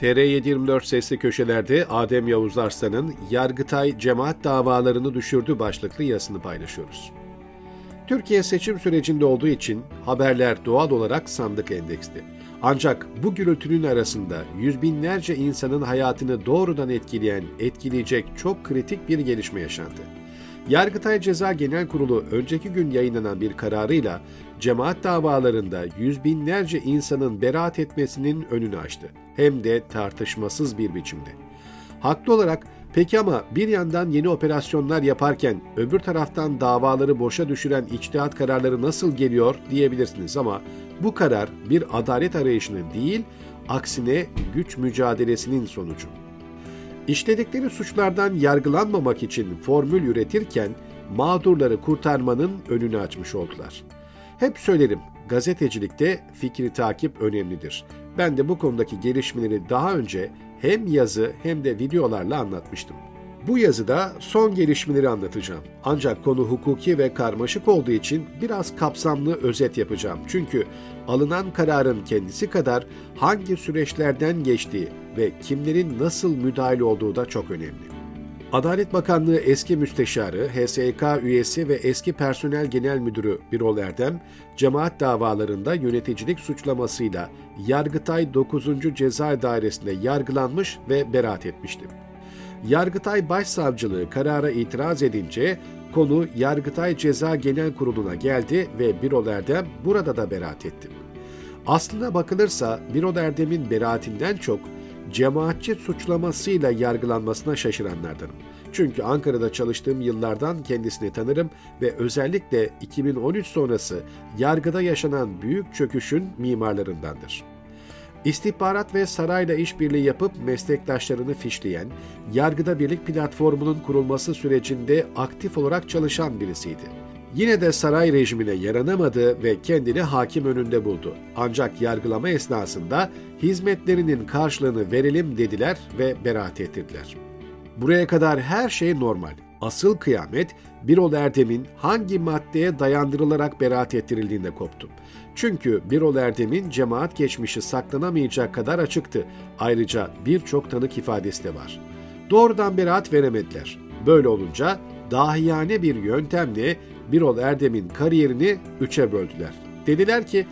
TR724 sesli köşelerde Adem Yavuz Arslan'ın Yargıtay cemaat davalarını düşürdü başlıklı yazısını paylaşıyoruz. Türkiye seçim sürecinde olduğu için haberler doğal olarak sandık endeksli. Ancak bu gürültünün arasında yüz binlerce insanın hayatını doğrudan etkileyen, etkileyecek çok kritik bir gelişme yaşandı. Yargıtay Ceza Genel Kurulu önceki gün yayınlanan bir kararıyla cemaat davalarında yüz binlerce insanın beraat etmesinin önünü açtı. Hem de tartışmasız bir biçimde. Haklı olarak peki ama bir yandan yeni operasyonlar yaparken öbür taraftan davaları boşa düşüren içtihat kararları nasıl geliyor diyebilirsiniz ama bu karar bir adalet arayışının değil, aksine güç mücadelesinin sonucu. İşledikleri suçlardan yargılanmamak için formül üretirken mağdurları kurtarmanın önünü açmış oldular. Hep söylerim, gazetecilikte fikri takip önemlidir. Ben de bu konudaki gelişmeleri daha önce hem yazı hem de videolarla anlatmıştım. Bu yazıda son gelişmeleri anlatacağım. Ancak konu hukuki ve karmaşık olduğu için biraz kapsamlı özet yapacağım. Çünkü alınan kararın kendisi kadar hangi süreçlerden geçtiği ve kimlerin nasıl müdahale olduğu da çok önemli. Adalet Bakanlığı eski müsteşarı, HSK üyesi ve eski personel genel müdürü Birol Erdem, cemaat davalarında yöneticilik suçlamasıyla Yargıtay 9. Ceza Dairesi'nde yargılanmış ve beraat etmişti. Yargıtay Başsavcılığı karara itiraz edince konu Yargıtay Ceza Genel Kurulu'na geldi ve Birol Erdem burada da beraat etti. Aslına bakılırsa Birol Erdem'in beraatinden çok cemaatçi suçlamasıyla yargılanmasına şaşıranlardanım. Çünkü Ankara'da çalıştığım yıllardan kendisini tanırım ve özellikle 2013 sonrası yargıda yaşanan büyük çöküşün mimarlarındandır. İstihbarat ve sarayla işbirliği yapıp meslektaşlarını fişleyen, Yargıda Birlik platformunun kurulması sürecinde aktif olarak çalışan birisiydi. Yine de saray rejimine yaranamadı ve kendini hakim önünde buldu. Ancak yargılama esnasında hizmetlerinin karşılığını verelim dediler ve beraat ettirdiler. Buraya kadar her şey normal. Asıl kıyamet Birol Erdem'in hangi maddeye dayandırılarak beraat ettirildiğinde koptu. Çünkü Birol Erdem'in cemaat geçmişi saklanamayacak kadar açıktı. Ayrıca birçok tanık ifadesi de var. Doğrudan beraat veremediler. Böyle olunca dahiyane bir yöntemle Birol Erdem'in kariyerini üçe böldüler. Dediler ki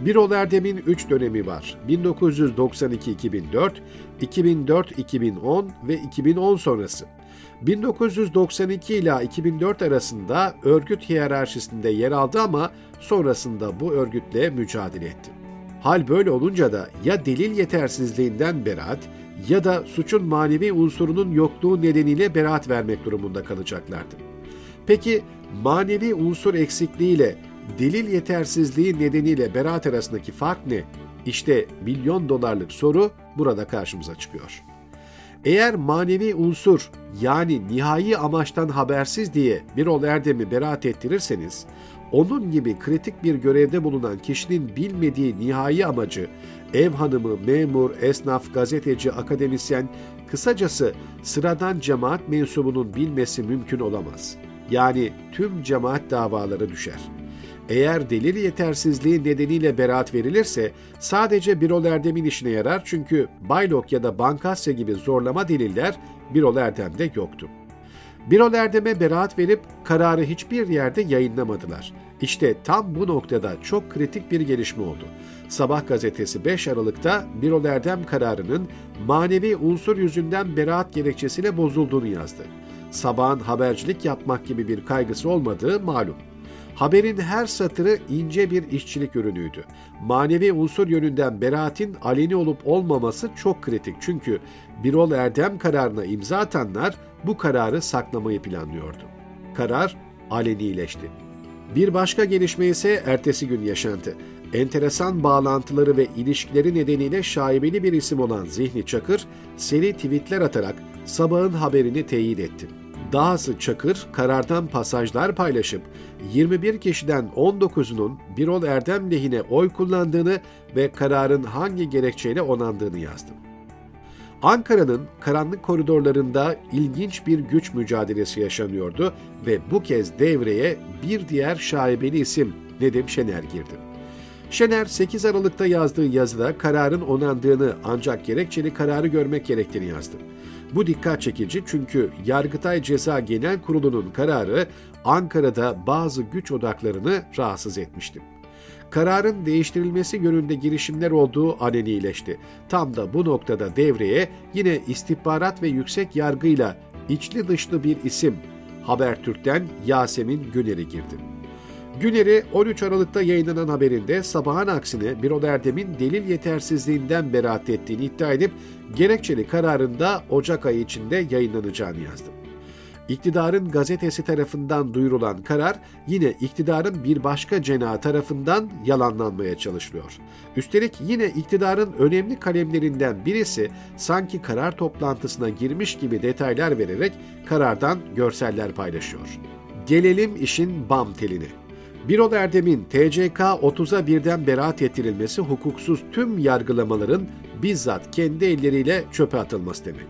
Birol Erdem'in üç dönemi var. 1992-2004, 2004-2010 ve 2010 sonrası. 1992 ila 2004 arasında örgüt hiyerarşisinde yer aldı ama sonrasında bu örgütle mücadele etti. Hal böyle olunca da ya delil yetersizliğinden beraat ya da suçun manevi unsurunun yokluğu nedeniyle beraat vermek durumunda kalacaklardı. Peki manevi unsur eksikliğiyle delil yetersizliği nedeniyle beraat arasındaki fark ne? İşte milyon dolarlık soru burada karşımıza çıkıyor. Eğer manevi unsur yani nihai amaçtan habersiz diye bir ol erdemi beraat ettirirseniz, onun gibi kritik bir görevde bulunan kişinin bilmediği nihai amacı, ev hanımı, memur, esnaf, gazeteci, akademisyen, kısacası sıradan cemaat mensubunun bilmesi mümkün olamaz. Yani tüm cemaat davaları düşer.'' Eğer delil yetersizliği nedeniyle beraat verilirse sadece Birol Erdem'in işine yarar çünkü Baylok ya da Bankasya gibi zorlama deliller Birol Erdem'de yoktu. Birol Erdem'e beraat verip kararı hiçbir yerde yayınlamadılar. İşte tam bu noktada çok kritik bir gelişme oldu. Sabah gazetesi 5 Aralık'ta Birol Erdem kararının manevi unsur yüzünden beraat gerekçesiyle bozulduğunu yazdı. Sabahın habercilik yapmak gibi bir kaygısı olmadığı malum. Haberin her satırı ince bir işçilik ürünüydü. Manevi unsur yönünden beraatin aleni olup olmaması çok kritik çünkü Birol Erdem kararına imza atanlar bu kararı saklamayı planlıyordu. Karar alenileşti. Bir başka gelişme ise ertesi gün yaşandı. Enteresan bağlantıları ve ilişkileri nedeniyle şaibeli bir isim olan Zihni Çakır, seri tweetler atarak sabahın haberini teyit etti. Dahası Çakır karardan pasajlar paylaşıp 21 kişiden 19'unun Birol Erdem lehine oy kullandığını ve kararın hangi gerekçeyle onandığını yazdı. Ankara'nın karanlık koridorlarında ilginç bir güç mücadelesi yaşanıyordu ve bu kez devreye bir diğer şaibeli isim Nedim Şener girdi. Şener 8 Aralık'ta yazdığı yazıda kararın onandığını ancak gerekçeli kararı görmek gerektiğini yazdı. Bu dikkat çekici çünkü Yargıtay Ceza Genel Kurulu'nun kararı Ankara'da bazı güç odaklarını rahatsız etmişti. Kararın değiştirilmesi yönünde girişimler olduğu alenileşti. Tam da bu noktada devreye yine istihbarat ve yüksek yargıyla içli dışlı bir isim Habertürk'ten Yasemin Güner'i girdi. Güner'i 13 Aralık'ta yayınlanan haberinde sabahın aksine Birol Erdem'in delil yetersizliğinden beraat ettiğini iddia edip gerekçeli kararında Ocak ayı içinde yayınlanacağını yazdı. İktidarın gazetesi tarafından duyurulan karar yine iktidarın bir başka cenahı tarafından yalanlanmaya çalışılıyor. Üstelik yine iktidarın önemli kalemlerinden birisi sanki karar toplantısına girmiş gibi detaylar vererek karardan görseller paylaşıyor. Gelelim işin bam teline. Birol Erdem'in TCK 30'a birden beraat ettirilmesi hukuksuz tüm yargılamaların bizzat kendi elleriyle çöpe atılması demek.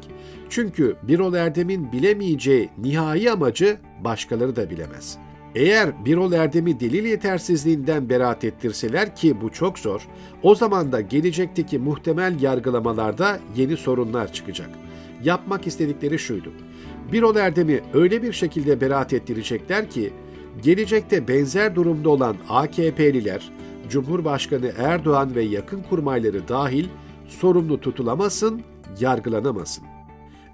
Çünkü Birol Erdem'in bilemeyeceği nihai amacı başkaları da bilemez. Eğer Birol Erdem'i delil yetersizliğinden beraat ettirseler ki bu çok zor, o zaman da gelecekteki muhtemel yargılamalarda yeni sorunlar çıkacak. Yapmak istedikleri şuydu. Birol Erdem'i öyle bir şekilde beraat ettirecekler ki gelecekte benzer durumda olan AKP'liler, Cumhurbaşkanı Erdoğan ve yakın kurmayları dahil sorumlu tutulamasın, yargılanamasın.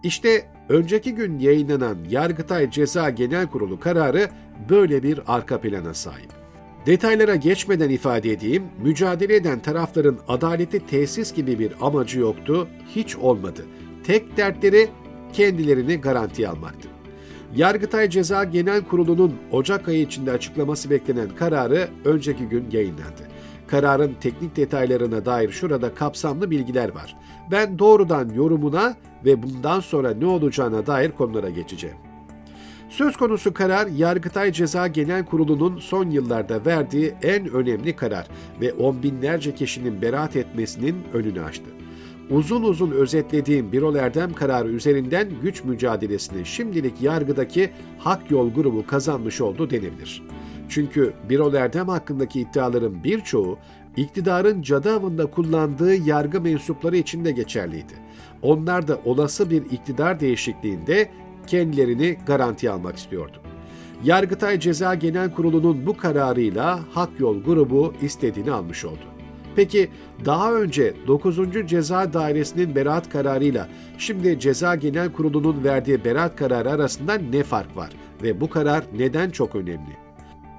İşte önceki gün yayınlanan Yargıtay Ceza Genel Kurulu kararı böyle bir arka plana sahip. Detaylara geçmeden ifade edeyim, mücadele eden tarafların adaleti tesis gibi bir amacı yoktu, hiç olmadı. Tek dertleri kendilerini garantiye almaktı. Yargıtay Ceza Genel Kurulu'nun Ocak ayı içinde açıklaması beklenen kararı önceki gün yayınlandı. Kararın teknik detaylarına dair şurada kapsamlı bilgiler var. Ben doğrudan yorumuna ve bundan sonra ne olacağına dair konulara geçeceğim. Söz konusu karar Yargıtay Ceza Genel Kurulu'nun son yıllarda verdiği en önemli karar ve on binlerce kişinin beraat etmesinin önünü açtı. Uzun uzun özetlediğim Birol Erdem kararı üzerinden güç mücadelesini şimdilik yargıdaki Hak Yol grubu kazanmış oldu denebilir. Çünkü Birol Erdem hakkındaki iddiaların birçoğu iktidarın cadı avında kullandığı yargı mensupları için de geçerliydi. Onlar da olası bir iktidar değişikliğinde kendilerini garantiye almak istiyordu. Yargıtay Ceza Genel Kurulu'nun bu kararıyla Hak Yol grubu istediğini almış oldu. Peki daha önce 9. Ceza Dairesi'nin beraat kararıyla şimdi Ceza Genel Kurulu'nun verdiği beraat kararı arasında ne fark var ve bu karar neden çok önemli?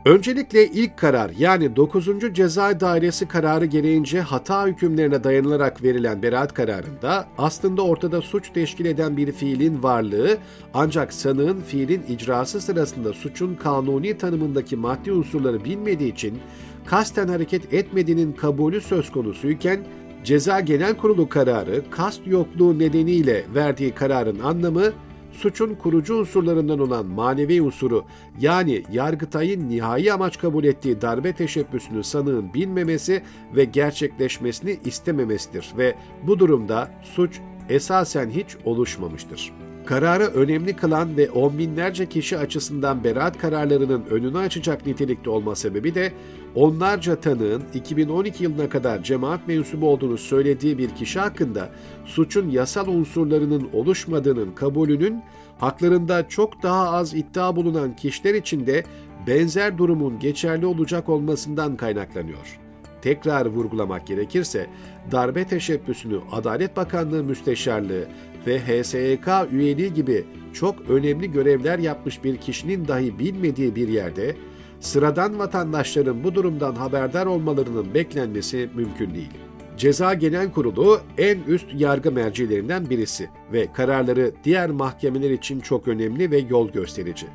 Öncelikle ilk karar yani 9. Ceza Dairesi kararı gereğince hata hükümlerine dayanılarak verilen beraat kararında aslında ortada suç teşkil eden bir fiilin varlığı ancak sanığın fiilin icrası sırasında suçun kanuni tanımındaki maddi unsurları bilmediği için kasten hareket etmediğinin kabulü söz konusuyken Ceza Genel Kurulu kararı kast yokluğu nedeniyle verdiği kararın anlamı suçun kurucu unsurlarından olan manevi unsuru yani Yargıtay'ın nihai amaç kabul ettiği darbe teşebbüsünü sanığın bilmemesi ve gerçekleşmesini istememesidir ve bu durumda suç esasen hiç oluşmamıştır. Kararı önemli kılan ve on binlerce kişi açısından beraat kararlarının önünü açacak nitelikte olma sebebi de onlarca tanığın 2012 yılına kadar cemaat mensubu olduğunu söylediği bir kişi hakkında suçun yasal unsurlarının oluşmadığının kabulünün haklarında çok daha az iddia bulunan kişiler için de benzer durumun geçerli olacak olmasından kaynaklanıyor. Tekrar vurgulamak gerekirse darbe teşebbüsünü Adalet Bakanlığı Müsteşarlığı ve HSYK üyeliği gibi çok önemli görevler yapmış bir kişinin dahi bilmediği bir yerde sıradan vatandaşların bu durumdan haberdar olmalarının beklenmesi mümkün değil. Ceza Genel Kurulu en üst yargı mercilerinden birisi ve kararları diğer mahkemeler için çok önemli ve yol gösterici.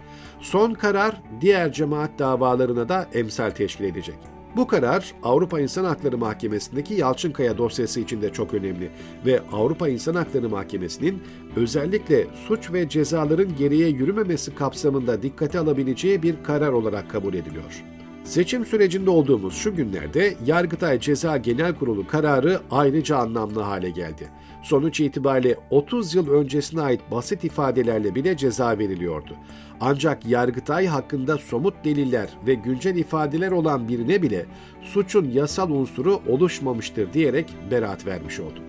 Son karar diğer cemaat davalarına da emsal teşkil edecek. Bu karar Avrupa İnsan Hakları Mahkemesi'ndeki Yalçınkaya dosyası için de çok önemli ve Avrupa İnsan Hakları Mahkemesi'nin özellikle suç ve cezaların geriye yürümemesi kapsamında dikkate alabileceği bir karar olarak kabul ediliyor. Seçim sürecinde olduğumuz şu günlerde Yargıtay Ceza Genel Kurulu kararı ayrıca anlamlı hale geldi. Sonuç itibariyle 30 yıl öncesine ait basit ifadelerle bile ceza veriliyordu. Ancak Yargıtay hakkında somut deliller ve güncel ifadeler olan birine bile suçun yasal unsuru oluşmamıştır diyerek beraat vermiş oldu.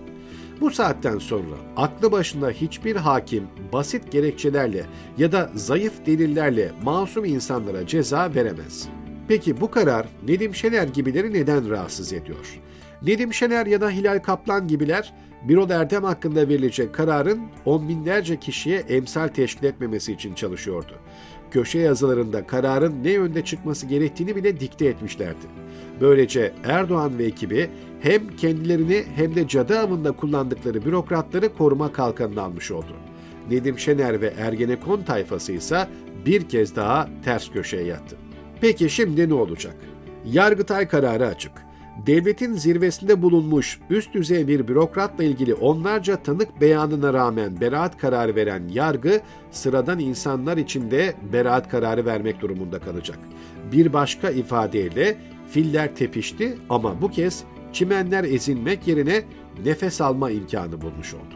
Bu saatten sonra aklı başında hiçbir hakim basit gerekçelerle ya da zayıf delillerle masum insanlara ceza veremez. Peki bu karar Nedim Şener gibileri neden rahatsız ediyor? Nedim Şener ya da Hilal Kaplan gibiler Birol Erdem hakkında verilecek kararın on binlerce kişiye emsal teşkil etmemesi için çalışıyordu. Köşe yazılarında kararın ne yönde çıkması gerektiğini bile dikte etmişlerdi. Böylece Erdoğan ve ekibi hem kendilerini hem de cadı avında kullandıkları bürokratları koruma kalkanına almış oldu. Nedim Şener ve Ergenekon tayfası ise bir kez daha ters köşeye yattı. Peki şimdi ne olacak? Yargıtay kararı açık. Devletin zirvesinde bulunmuş üst düzey bir bürokratla ilgili onlarca tanık beyanına rağmen beraat kararı veren yargı, sıradan insanlar için de beraat kararı vermek durumunda kalacak. Bir başka ifadeyle filler tepişti ama bu kez çimenler ezilmek yerine nefes alma imkanı bulmuş oldu.